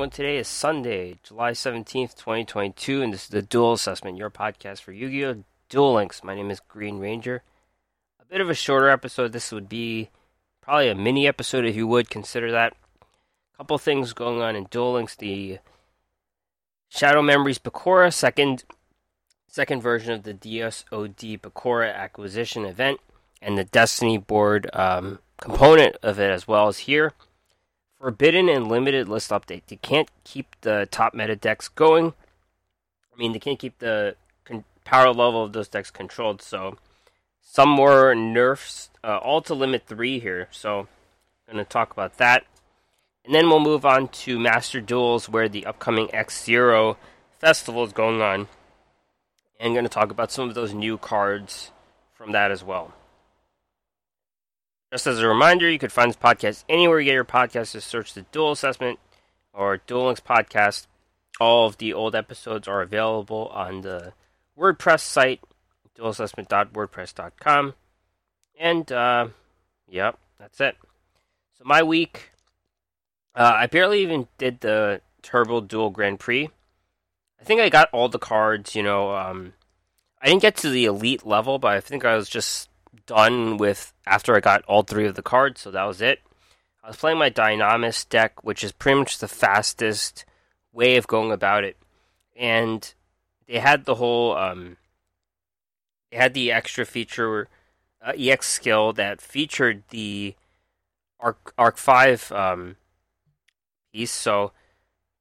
Everyone, today is Sunday, July 17th, 2022, and this is the Dual Assessment, your podcast for Yu Gi Oh! Duel Links. My name is Green Ranger. A bit of a shorter episode. This would be probably a mini episode if you would consider that. A couple things going on in Duel Links. The Shadow Memories Bakura, second, second version of the DSOD Bakura acquisition event, and the Destiny board um, component of it as well as here. Forbidden and limited list update. They can't keep the top meta decks going. I mean, they can't keep the con- power level of those decks controlled. So, some more nerfs, uh, all to limit three here. So, I'm going to talk about that. And then we'll move on to Master Duels, where the upcoming X Zero festival is going on. And I'm going to talk about some of those new cards from that as well. Just as a reminder, you could find this podcast anywhere you get your podcasts. Just search the Dual Assessment or Duel Links Podcast. All of the old episodes are available on the WordPress site, dualassessment.wordpress.com. And, uh, yep, that's it. So, my week, uh, I barely even did the Turbo Dual Grand Prix. I think I got all the cards, you know. Um, I didn't get to the elite level, but I think I was just done with after I got all three of the cards, so that was it. I was playing my Dynamis deck, which is pretty much the fastest way of going about it. And they had the whole, um, they had the extra feature, uh, EX skill that featured the Arc, Arc 5 um, piece, so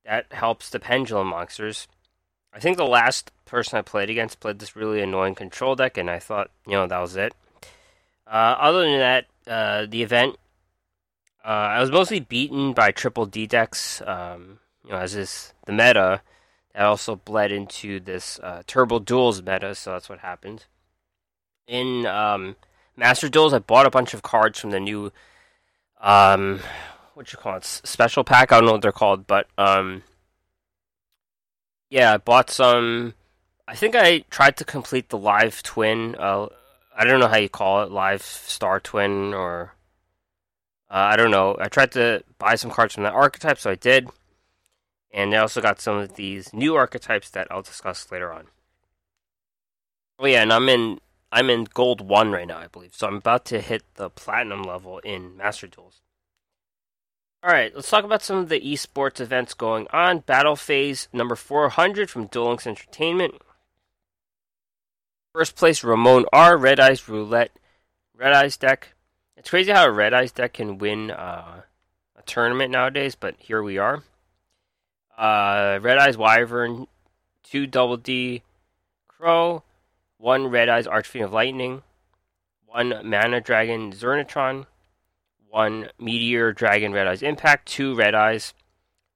that helps the Pendulum monsters. I think the last person I played against played this really annoying control deck, and I thought, you know, that was it. Uh, other than that, uh, the event, uh, I was mostly beaten by triple D decks. Um, you know, as is the meta, that also bled into this uh, Turbo Duels meta, so that's what happened. In um, Master Duels, I bought a bunch of cards from the new, um, what you call it, special pack. I don't know what they're called, but um, yeah, I bought some. I think I tried to complete the live twin. Uh, I don't know how you call it, live star twin or uh, I don't know. I tried to buy some cards from that archetype, so I did, and I also got some of these new archetypes that I'll discuss later on. Oh yeah, and I'm in I'm in gold one right now, I believe. So I'm about to hit the platinum level in Master Duels. All right, let's talk about some of the esports events going on. Battle Phase number 400 from Duel Links Entertainment. First place, Ramon R. Red Eyes Roulette. Red Eyes deck. It's crazy how a Red Eyes deck can win uh, a tournament nowadays, but here we are. Uh, Red Eyes Wyvern, two Double D Crow, one Red Eyes Archfiend of Lightning, one Mana Dragon Zirnitron, one Meteor Dragon Red Eyes Impact, two Red Eyes,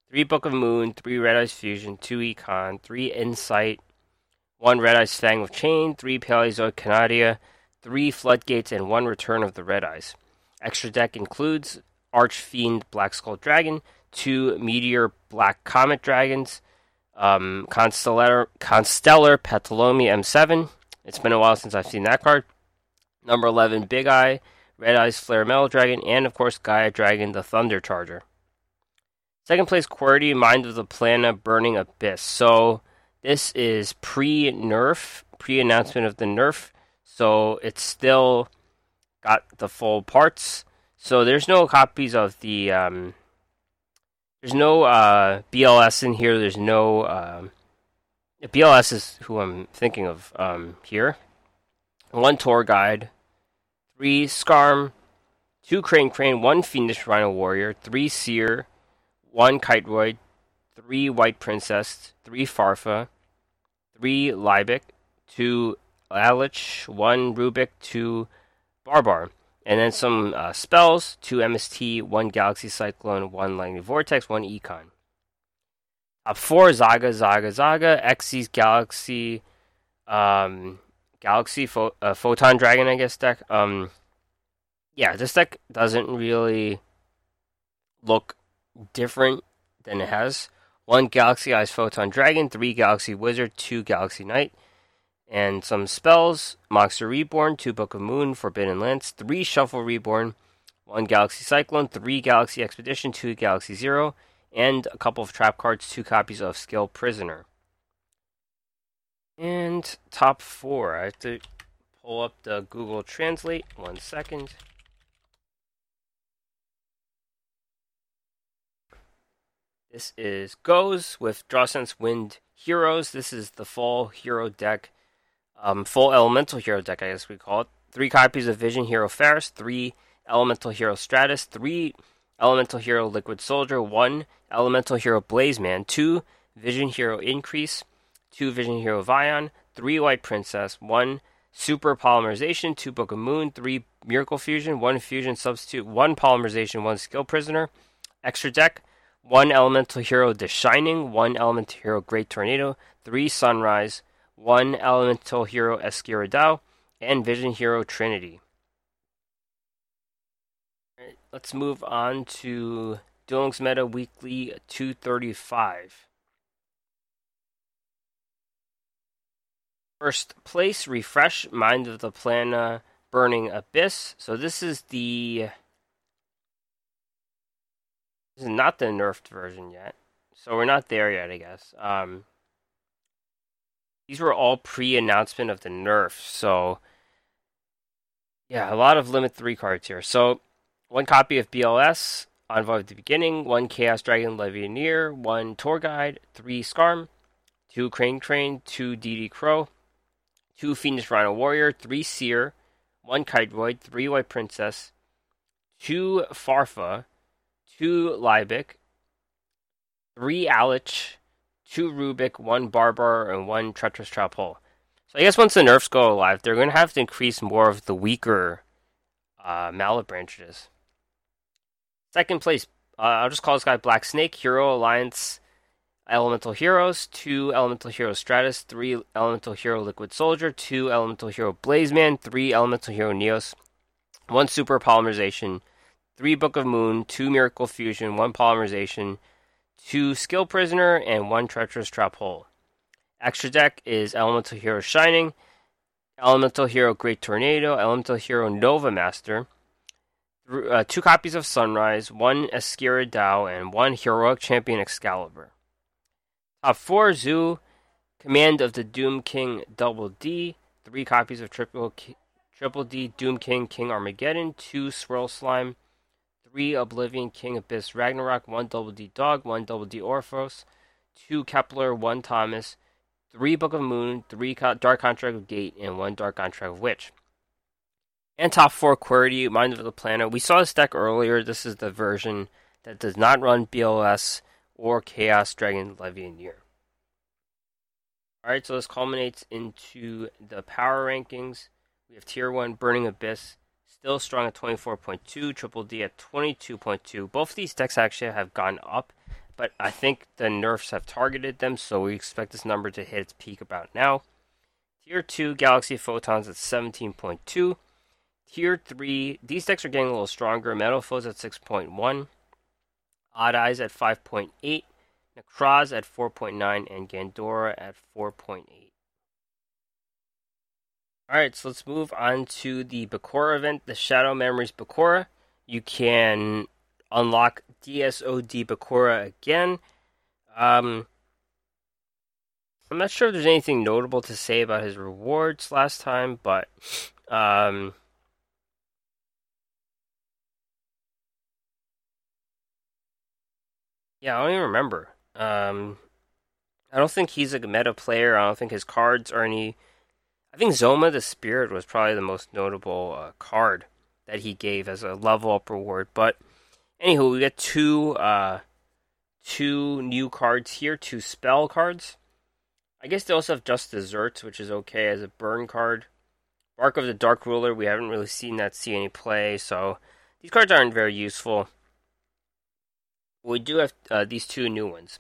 three Book of Moon, three Red Eyes Fusion, two Econ, three Insight, one Red Eyes Fang of Chain, three Paleozoic Canadia, three Floodgates, and one Return of the Red Eyes. Extra deck includes Archfiend Black Skull Dragon, two Meteor Black Comet Dragons, um, Constellar, Constellar Ptolemy M7. It's been a while since I've seen that card. Number 11, Big Eye, Red Eyes Flare Metal Dragon, and of course Gaia Dragon, the Thunder Charger. Second place, QWERTY, Mind of the Planet, Burning Abyss. So this is pre nerf, pre announcement of the nerf, so it's still got the full parts. So there's no copies of the. Um, there's no uh, BLS in here. There's no. Um, BLS is who I'm thinking of um, here. One tour guide, three Scarm, two Crane Crane, one Fiendish Rhino Warrior, three Seer, one Kiteroid, three White Princess, three Farfa, three Libic, two Lalich, one Rubic, two Barbar. And then some uh, spells, two MST, one Galaxy Cyclone, one Lightning Vortex, one Econ. Top four, Zaga, Zaga, Zaga, Xyz Galaxy, um, Galaxy uh, Photon Dragon, I guess, deck. Um, yeah, this deck doesn't really look different than it has one Galaxy Eyes Photon Dragon, three Galaxy Wizard, two Galaxy Knight, and some spells Monster Reborn, two Book of Moon, Forbidden Lance, three Shuffle Reborn, one Galaxy Cyclone, three Galaxy Expedition, two Galaxy Zero, and a couple of trap cards, two copies of Skill Prisoner. And top four, I have to pull up the Google Translate. One second. This is Goes with Draw Sense Wind Heroes. This is the full hero deck, um, full elemental hero deck, I guess we call it. Three copies of Vision Hero Faris, three Elemental Hero Stratus, three Elemental Hero Liquid Soldier, one Elemental Hero Blaze Man, two Vision Hero Increase, two Vision Hero Vyon, three White Princess, one Super Polymerization, two Book of Moon, three Miracle Fusion, one Fusion Substitute, one Polymerization, one Skill Prisoner. Extra deck, one Elemental Hero The Shining, one Elemental Hero Great Tornado, three Sunrise, one Elemental Hero Escuridao, and Vision Hero Trinity. let's move on to Duel Links Meta Weekly 235. First place, refresh Mind of the Plana Burning Abyss. So this is the this is not the nerfed version yet. So we're not there yet, I guess. Um, these were all pre-announcement of the nerf. So yeah, a lot of limit three cards here. So one copy of BLS, Envoy of the Beginning, one Chaos Dragon Levianeer, one Tour Guide, three Scarm, two Crane Crane, two DD Crow, two Fiendish Rhino Warrior, three Seer, one Kiteroid, three White Princess, two Farfa, two Libic, three Alich, two Rubic, one Barbar, and one Treacherous Trap Hole. So I guess once the nerfs go live, they're going to have to increase more of the weaker uh, Malebranches. Second place, uh, I'll just call this guy Black Snake, Hero Alliance Elemental Heroes, two Elemental Hero Stratus, three Elemental Hero Liquid Soldier, two Elemental Hero Blazeman, three Elemental Hero Neos, one Super Polymerization, three Book of Moon, two Miracle Fusion, one Polymerization, two Skill Prisoner, and one Treacherous Trap Hole. Extra deck is Elemental Hero Shining, Elemental Hero Great Tornado, Elemental Hero Nova Master, uh, two copies of Sunrise, one Escuridao, and one Heroic Champion Excalibur. Top four Zoo, Command of the Doom King Double D, three copies of Triple Triple D Doom King King Armageddon, two Swirl Slime, three Oblivion King Abyss Ragnarok, one Double D Dog, one Double D Orthros, two Kepler, one Thomas, three Book of Moon, three Dark Contract of Gate, and one Dark Contract of Witch. And top four QWERTY, Mind of the Planet. We saw this deck earlier. This is the version that does not run BLS or Chaos Dragon Levianeer. Alright, so this culminates into the power rankings. We have Tier 1 Burning Abyss, still strong at 24.2, Triple D at 22.2. Both of these decks actually have gone up, but I think the nerfs have targeted them, so we expect this number to hit its peak about now. Tier 2 Galaxy Photons at 17.2. Tier 3, these decks are getting a little stronger. Metal Foes at 6.1. Odd Eyes at 5.8, Nekroz at 4.9, and Gandora at 4.8. Alright, so let's move on to the Bakura event, the Shadow Memories Bakura. You can unlock DSOD Bakura again. Um, I'm not sure if there's anything notable to say about his rewards last time, but um, Yeah, I don't even remember. Um, I don't think he's a meta player. I don't think his cards are any. I think Zoma the Spirit was probably the most notable uh, card that he gave as a level up reward. But anywho, we get two uh, two new cards here, two spell cards. I guess they also have Just Desserts, which is okay as a burn card. Bark of the Dark Ruler, we haven't really seen that see any play, so these cards aren't very useful we do have uh, these two new ones.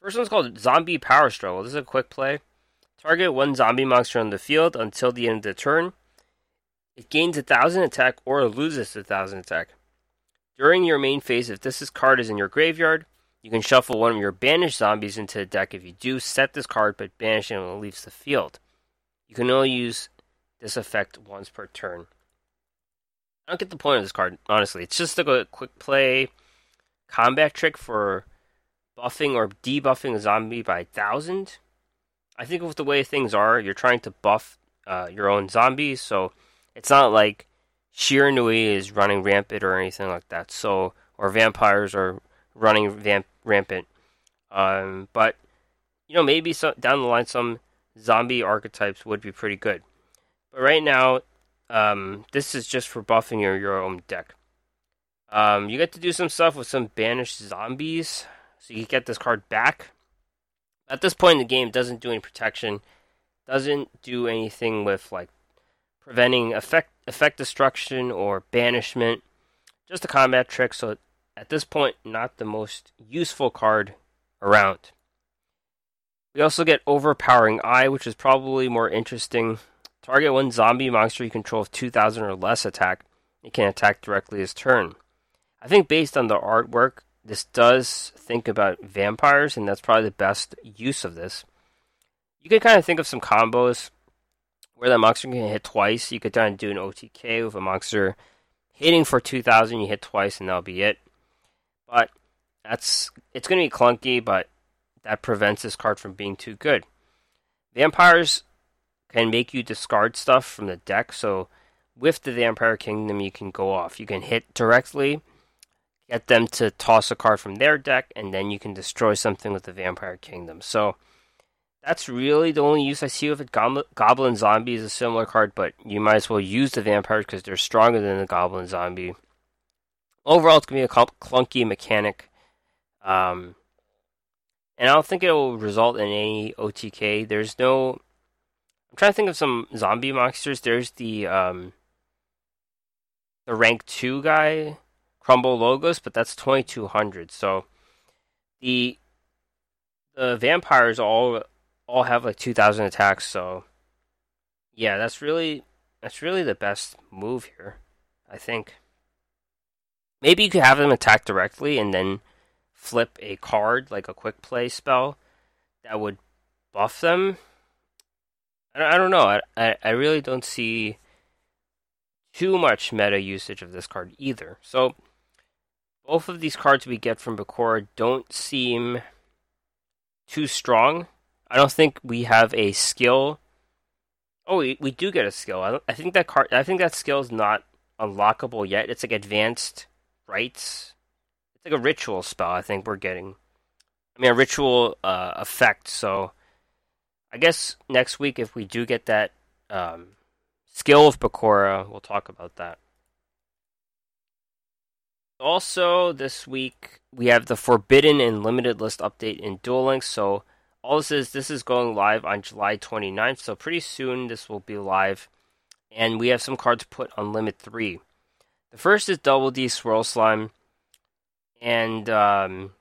First one's called Zombie Power Struggle. This is a quick play. Target one zombie monster on the field until the end of the turn. It gains a thousand attack or loses a thousand attack. During your main phase, if this card is in your graveyard, you can shuffle one of your banished zombies into the deck. If you do, set this card but banish it leaves the field. You can only use this effect once per turn. I don't get the point of this card, honestly. It's just like a quick play combat trick for buffing or debuffing a zombie by a thousand. I think with the way things are, you're trying to buff uh, your own zombies, so it's not like Shiranui is running rampant or anything like that. So or vampires are running vamp- rampant. Um, but you know, maybe so, down the line, some zombie archetypes would be pretty good. But right now, um, this is just for buffing your, your own deck. Um, you get to do some stuff with some banished zombies, so you get this card back. At this point in the game, doesn't do any protection, doesn't do anything with like preventing effect effect destruction or banishment. Just a combat trick, so at this point, not the most useful card around. We also get Overpowering Eye, which is probably more interesting. Target one zombie monster you control of 2000 or less attack. It can attack directly this turn. I think based on the artwork, this does think about vampires, and that's probably the best use of this. You can kind of think of some combos where that monster can hit twice. You could kind of do an OTK with a monster hitting for 2000, you hit twice, and that'll be it. But that's it's going to be clunky, but that prevents this card from being too good. Vampires can make you discard stuff from the deck, so with the Vampire Kingdom, you can go off. You can hit directly, get them to toss a card from their deck, and then you can destroy something with the Vampire Kingdom. So that's really the only use I see of it. Goblin Zombie is a similar card, but you might as well use the vampires because they're stronger than the Goblin Zombie. Overall, it's going to be a clunky mechanic. Um, and I don't think it will result in any OTK. There's no. I'm trying to think of some zombie monsters. There's the um, the rank two guy, Crumble Logos, but that's 2200. So the the vampires all all have like 2000 attacks. So yeah, that's really that's really the best move here. I think. Maybe you could have them attack directly and then flip a card, like a quick play spell, that would buff them. I don't know. I, I really don't see too much meta usage of this card either. So, both of these cards we get from Bakura don't seem too strong. I don't think we have a skill. Oh, we, we do get a skill. I, I think that card. I think that skill is not unlockable yet. It's like advanced rites. It's like a ritual spell. I think we're getting. I mean, a ritual uh, effect. So, I guess next week, if we do get that um, skill of Bakura, we'll talk about that. Also, this week we have the Forbidden and Limited List update in Duel Links. So, all this is this is going live on July 29th. So, pretty soon this will be live, and we have some cards put on Limit Three. The first is Double D Swirl Slime, and um,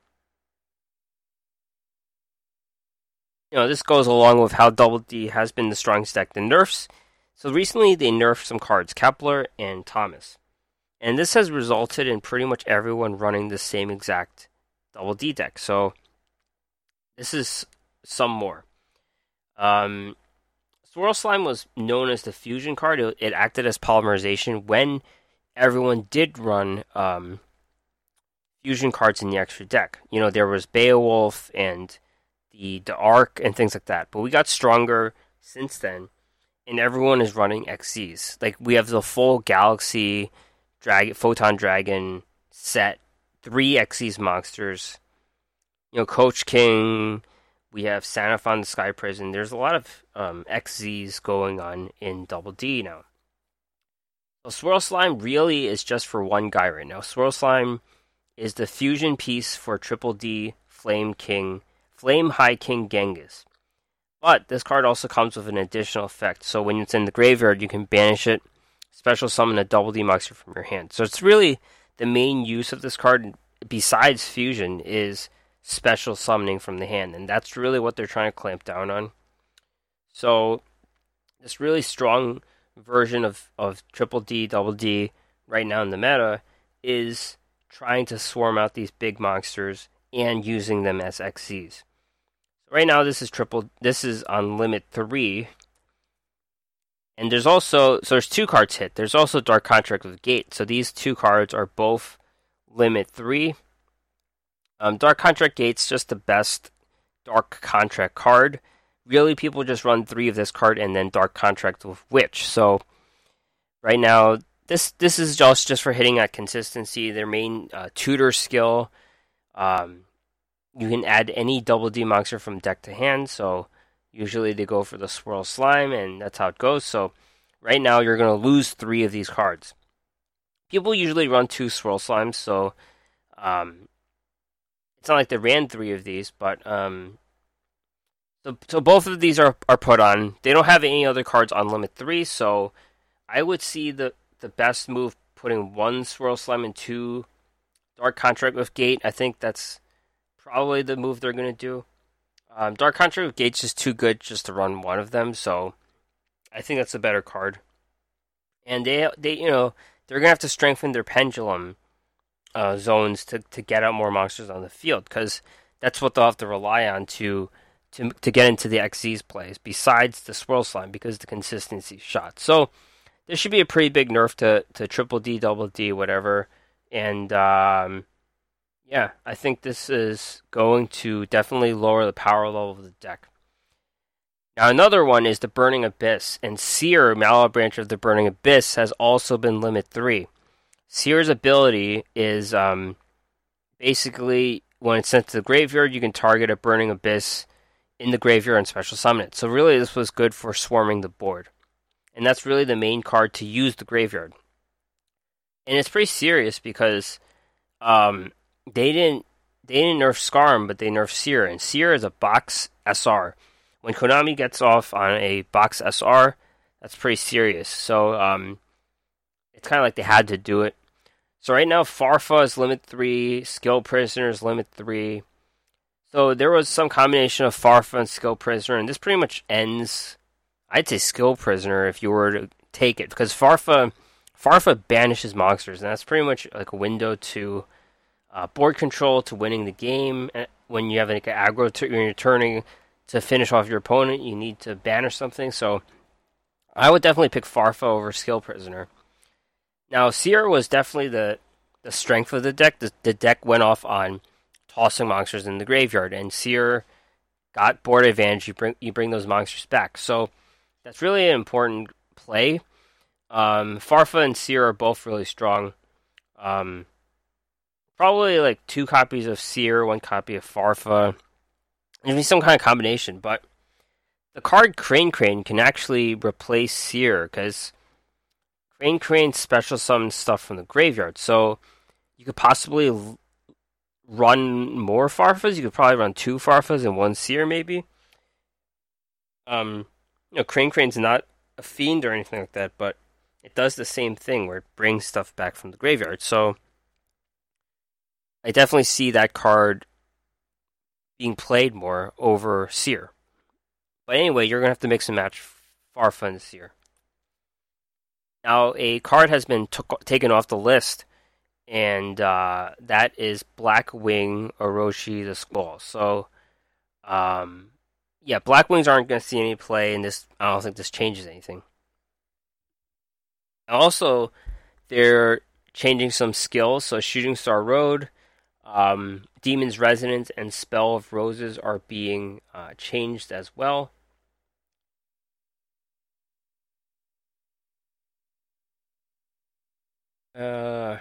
you know this goes along with how Double D has been the strongest deck. The nerfs. So recently they nerfed some cards, Kepler and Thomas, and this has resulted in pretty much everyone running the same exact Double D deck. So this is some more. Um, Swirl Slime was known as the fusion card. It, it acted as polymerization when everyone did run um, fusion cards in the extra deck. You know, there was Beowulf and the the Ark and things like that. But we got stronger since then, and everyone is running Xyz. Like we have the full Galaxy Dragon Photon Dragon set, three Xyz monsters. You know, Coach King. We have Sanafon the Sky Prison. There's a lot of um, Xyz going on in Double D now. So Swirl Slime really is just for one guy right now. Swirl Slime is the fusion piece for Triple D Flame King, Flame High King Genghis. But this card also comes with an additional effect. So when it's in the graveyard, you can banish it, special summon a double D monster from your hand. So it's really the main use of this card, besides fusion, is special summoning from the hand, and that's really what they're trying to clamp down on. So this really strong version of, of Triple D, Double D right now in the meta is trying to swarm out these big monsters and using them as. So right now this is triple this is on limit three. And there's also so there's two cards hit. There's also Dark Contract with Gate. So these two cards are both limit three. Um, Dark Contract Gate's just the best Dark Contract card. Really, people just run three of this card and then Dark Contract with Witch. So right now, this this is just just for hitting at consistency. Their main uh, tutor skill. Um, you can add any double D monster from deck to hand. So usually they go for the Swirl Slime, and that's how it goes. So right now, you're going to lose three of these cards. People usually run two Swirl Slimes, so um, it's not like they ran three of these, but um, so so both of these are are put on. They don't have any other cards on limit three, so I would see the the best move putting one Swirl Slime and two Dark Contract with Gate. I think that's probably the move they're gonna do. Um, Dark Contract with Gate's just too good just to run one of them, so I think that's a better card. And they they you know they're gonna have to strengthen their pendulum uh, zones to to get out more monsters on the field because that's what they'll have to rely on to to to get into the Xyz plays. Besides the swirl slime because the consistency shot. So there should be a pretty big nerf to to triple D, double D, whatever. And um, yeah, I think this is going to definitely lower the power level of the deck. Now another one is the Burning Abyss, and Seer, Malebranche of the Burning Abyss, has also been limit three. Seer's ability is um, basically when it's sent to the graveyard, you can target a Burning Abyss in the graveyard and special summon it. So really, this was good for swarming the board, and that's really the main card to use the graveyard. And it's pretty serious because um, they didn't they didn't nerf Scarm, but they nerfed Seer, and Seer is a box SR. When Konami gets off on a box SR, that's pretty serious. So um, it's kind of like they had to do it. So right now, Farfa is limit three, Skill Prisoner is limit three. So there was some combination of Farfa and Skill Prisoner, and this pretty much ends. I'd say Skill Prisoner if you were to take it, because Farfa, Farfa banishes monsters, and that's pretty much like a window to uh, board control to winning the game. Uh, when you have like an aggro, t- when you're turning to finish off your opponent, you need to banish something. So I would definitely pick Farfa over Skill Prisoner. Now, Seer was definitely the the strength of the deck. The, the deck went off on tossing monsters in the graveyard, and Seer got board advantage. You bring you bring those monsters back, so that's really an important play. Um, Farfa and Seer are both really strong. Um, probably like two copies of Seer, one copy of Farfa. Maybe some kind of combination, but the card Crane Crane can actually replace Seer because Crane Crane special summon stuff from the graveyard. So you could possibly run more Farfas. You could probably run two Farfas and one Seer, maybe. Um, you know, Crane Crane's not a fiend or anything like that, but it does the same thing where it brings stuff back from the graveyard. So I definitely see that card being played more over Seer. But anyway, you're gonna have to mix and match Farfa and Seer. Now, a card has been took, taken off the list, and uh, that is Blackwing Orochi the Squall. So, um, yeah, Blackwings aren't going to see any play, and this I don't think this changes anything. Also, they're changing some skills. So, Shooting Star Road, um, Demon's Resonance, and Spell of Roses are being uh, changed as well. Uh,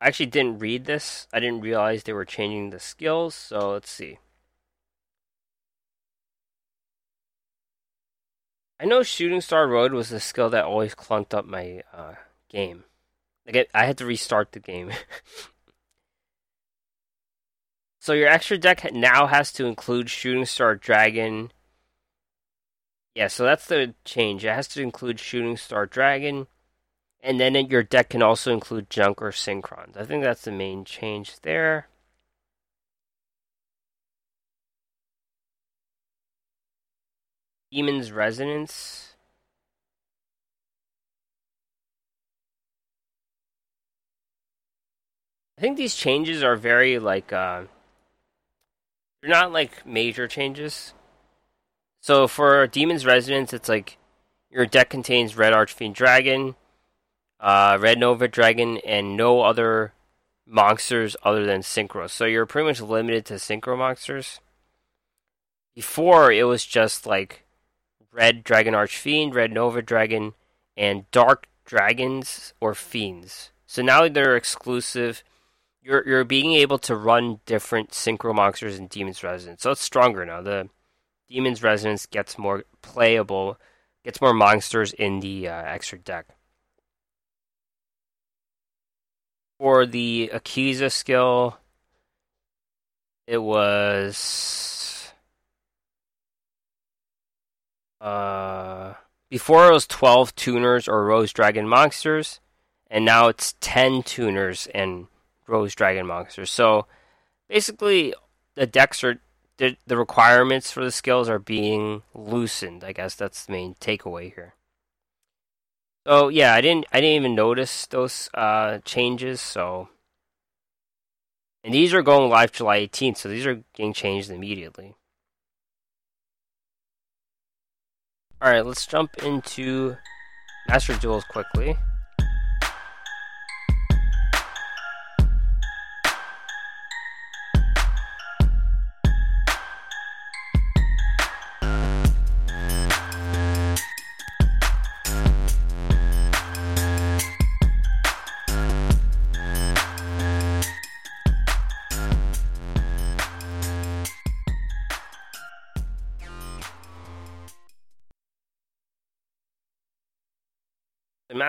I actually didn't read this. I didn't realize they were changing the skills. So let's see. I know Shooting Star Road was the skill that always clunked up my uh, game. Like I had to restart the game. so your extra deck now has to include Shooting Star Dragon. Yeah, so that's the change. It has to include Shooting Star Dragon and then your deck can also include junk or synchrons. I think that's the main change there. Demon's Resonance. I think these changes are very like uh they're not like major changes. So for Demon's Resonance, it's like your deck contains Red Archfiend Dragon, uh, Red Nova Dragon, and no other monsters other than synchro. So you're pretty much limited to synchro monsters. Before it was just like red dragon archfiend, red nova dragon, and dark dragons or fiends. So now they're exclusive. You're you're being able to run different synchro monsters in Demon's Resonance. So it's stronger now. The Demon's Resonance gets more playable, gets more monsters in the uh, extra deck. For the Akiza skill, it was uh before it was 12 tuners or Rose Dragon monsters, and now it's 10 tuners and Rose Dragon monsters. So basically, the decks are the, the requirements for the skills are being loosened. I guess that's the main takeaway here. So yeah, I didn't I didn't even notice those uh, changes. So and these are going live July 18th, so these are getting changed immediately. All right, let's jump into Master Duels quickly.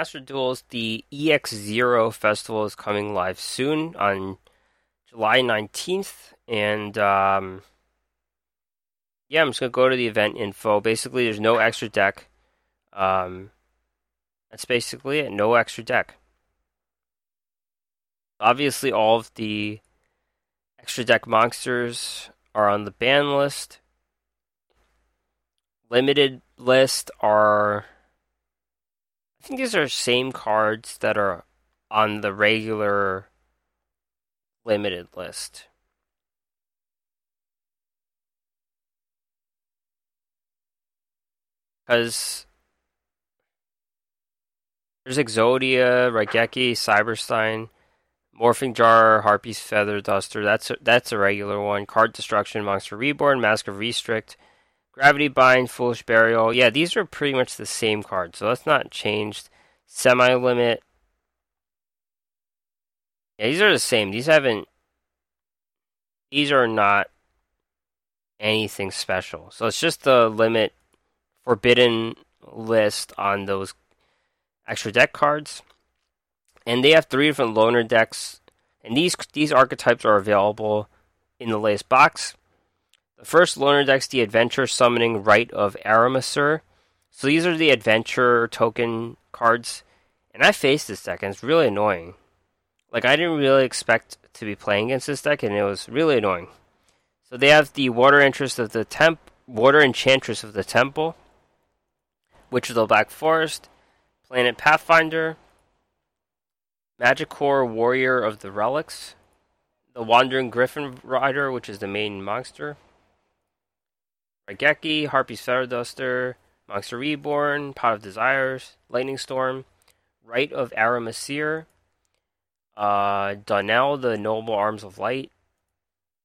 Master Duels, the EX0 festival is coming live soon on July 19th. And um, yeah, I'm just going to go to the event info. Basically, there's no extra deck. Um, that's basically it. No extra deck. Obviously, all of the extra deck monsters are on the ban list. Limited list are I think these are same cards that are on the regular limited list. Because there's Exodia, Raigeki, Cyberstein, Morphing Jar, Harpy's Feather Duster. That's a, that's a regular one. Card Destruction, Monster Reborn, Mask of Restrict, Gravity Bind, Foolish Burial. Yeah, these are pretty much the same cards, so that's not changed. Semi Limit. Yeah, these are the same. These haven't. These are not anything special. So it's just the limit forbidden list on those extra deck cards. And they have three different loaner decks. And these these archetypes are available in the latest box. First loaner deck's the Adventure Summoning Rite of Aramesir. So these are the adventure token cards. And I faced this deck and it's really annoying. Like I didn't really expect to be playing against this deck and it was really annoying. So they have the Water Interest of the Temp Water Enchantress of the Temple, Witch of the Black Forest, Planet Pathfinder, Magicor Warrior of the Relics, the Wandering Griffin Rider, which is the main monster, Raigeki, Harpy's Feather Duster, Monster Reborn, Pot of Desires, Lightning Storm, Rite of Aramesir, uh, Dunnell, the Noble Arms of Light,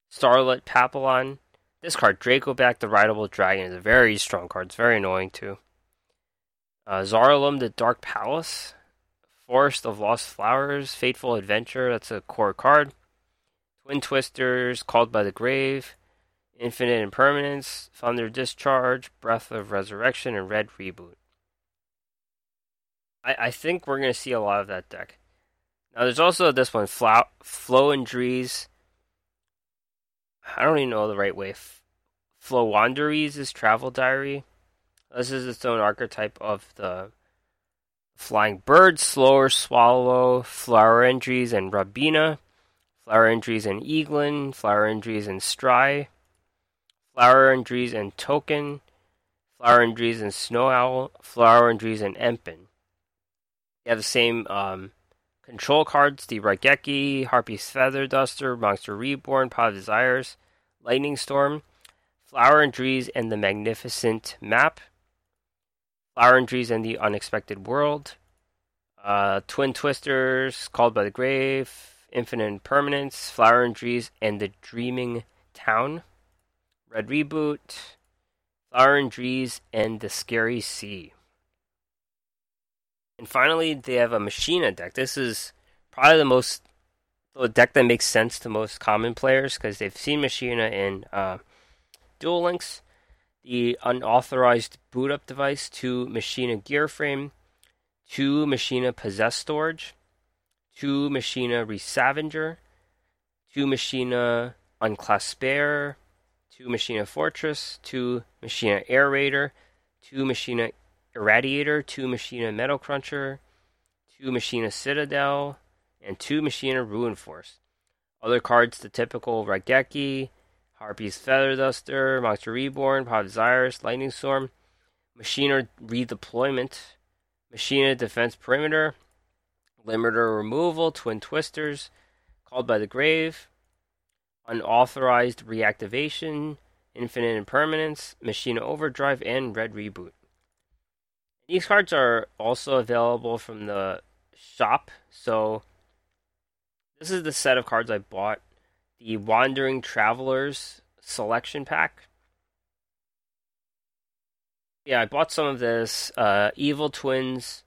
Starlit Papillon. This card, Dracoback, the Rideable Dragon, is a very strong card. It's very annoying too. Uh, Zaralim, the Dark Palace, Forest of Lost Flowers, Fateful Adventure, that's a core card. Twin Twisters, Called by the Grave, Infinite Impermanence, Thunder Discharge, Breath of Resurrection, and Red Reboot. I, I think we're going to see a lot of that deck. Now, there's also this one, Flow, Floowandereeze. I don't even know the right way. Floowandereeze is Travel Diary. This is its own archetype of the Flying Bird, Slower Swallow, Floowandereeze, and Robina. Floowandereeze and Eglen, Floowandereeze and Stri. Floowandereeze and Token, Floowandereeze and Snow Owl, Floowandereeze and Empen. You have the same um, control cards, the Raigeki, Harpy's Feather Duster, Monster Reborn, Pot of Desires, Lightning Storm, Floowandereeze and the Magnificent Map, Floowandereeze and the Unexpected World, uh, Twin Twisters, Called by the Grave, Infinite Impermanence, Floowandereeze, and The Dreaming Town. Red Reboot, Floowandereeze, and The Scary Sea. And finally, they have a Machina deck. This is probably the most the deck that makes sense to most common players because they've seen Machina in uh, Duel Links, the unauthorized boot up device, to Machina gear frame, to Machina possess storage, to Machina Resavenger, to Machina Unclaspare, to Machina Fortress, to Machina Air Raider, to Machina Irradiator, to Machina Metal Cruncher, to Machina Citadel, and two Machina Ruin Force. Other cards, the typical Raigeki, Harpy's Feather Duster, Monster Reborn, Pod Desires, Lightning Storm, Machina Redeployment, Machina Defense Perimeter, Limiter Removal, Twin Twisters, Called by the Grave, Unauthorized Reactivation, Infinite Impermanence, Machina Overdrive, and Red Reboot. These cards are also available from the shop, so this is the set of cards I bought. The Wandering Travelers selection pack. Yeah, I bought some of this. Uh, Evil Twins,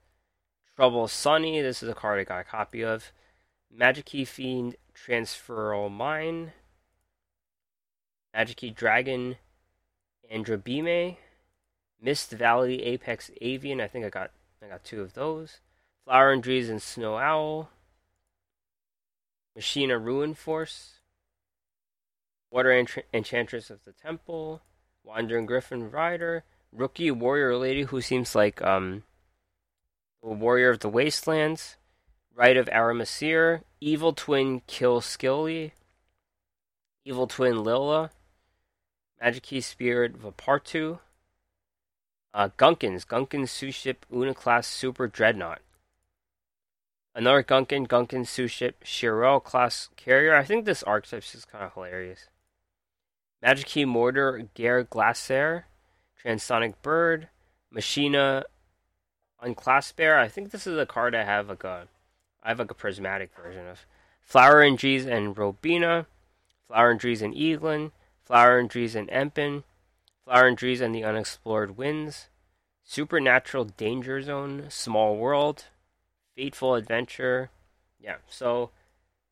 Trouble Sunny. This is a card I got a copy of. Magikey Fiend, Transfurlmine. Magikey Dragon, Andrabime. Mist Valley, Apex Avian. I think I got I got two of those. Floowandereeze and Snow Owl. Machina Ruin Force, Water Ench- Enchantress of the Temple, Wandering Griffin Rider, Rookie Warrior Lady who seems like um a warrior of the wastelands, Rite of Aramesir, Evil Twin Kill Skilly, Evil Twin Lilla, Magikey Spirit Vepartu, uh, Gunkans, Gunkan Sous Ship Una Class Super Dreadnought. Another Gunkan, Gunkan Suship, Shirel class carrier. I think this archetype is just kind of hilarious. Magikey Mortar, Gare Glacier, Transonic Bird, Machina Unclaspare. I think this is a card I have like a I have like a prismatic version of. Floowandereeze and Robina, Floowandereeze and Eglen, Floowandereeze and Empen, Flower and Trees and the Unexplored Winds, Supernatural Danger Zone, Small World, Fateful Adventure. Yeah, so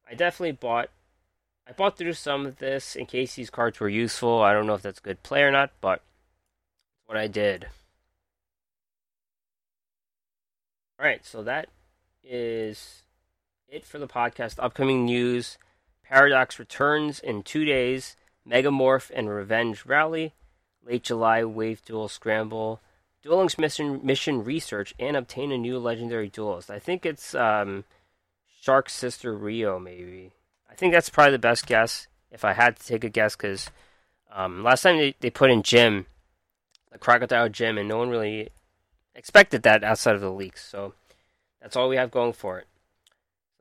I definitely bought. I bought through some of this in case these cards were useful. I don't know if that's good play or not, but what I did. Alright, so that is it for the podcast. Upcoming news Paradox returns in two days. Megamorph and Revenge Rally. Late July Wave Duel Scramble. Dueling's mission, mission research and obtain a new legendary duelist. I think it's um, Shark's sister Rio, maybe. I think that's probably the best guess if I had to take a guess because um, last time they, they put in Jim, the Crocodile Jim, and no one really expected that outside of the leaks. So that's all we have going for it.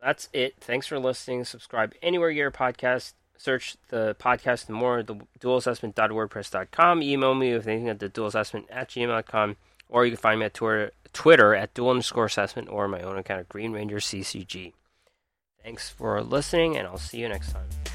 That's it. Thanks for listening. Subscribe anywhere you hear podcast search the podcast and more at the dualassessment.wordpress.com. Email me with anything at the duelassessment at gmail.com. Or you can find me at Twitter, Twitter at dual underscore assessment or my own account at Green Ranger CCG. Thanks for listening, and I'll see you next time.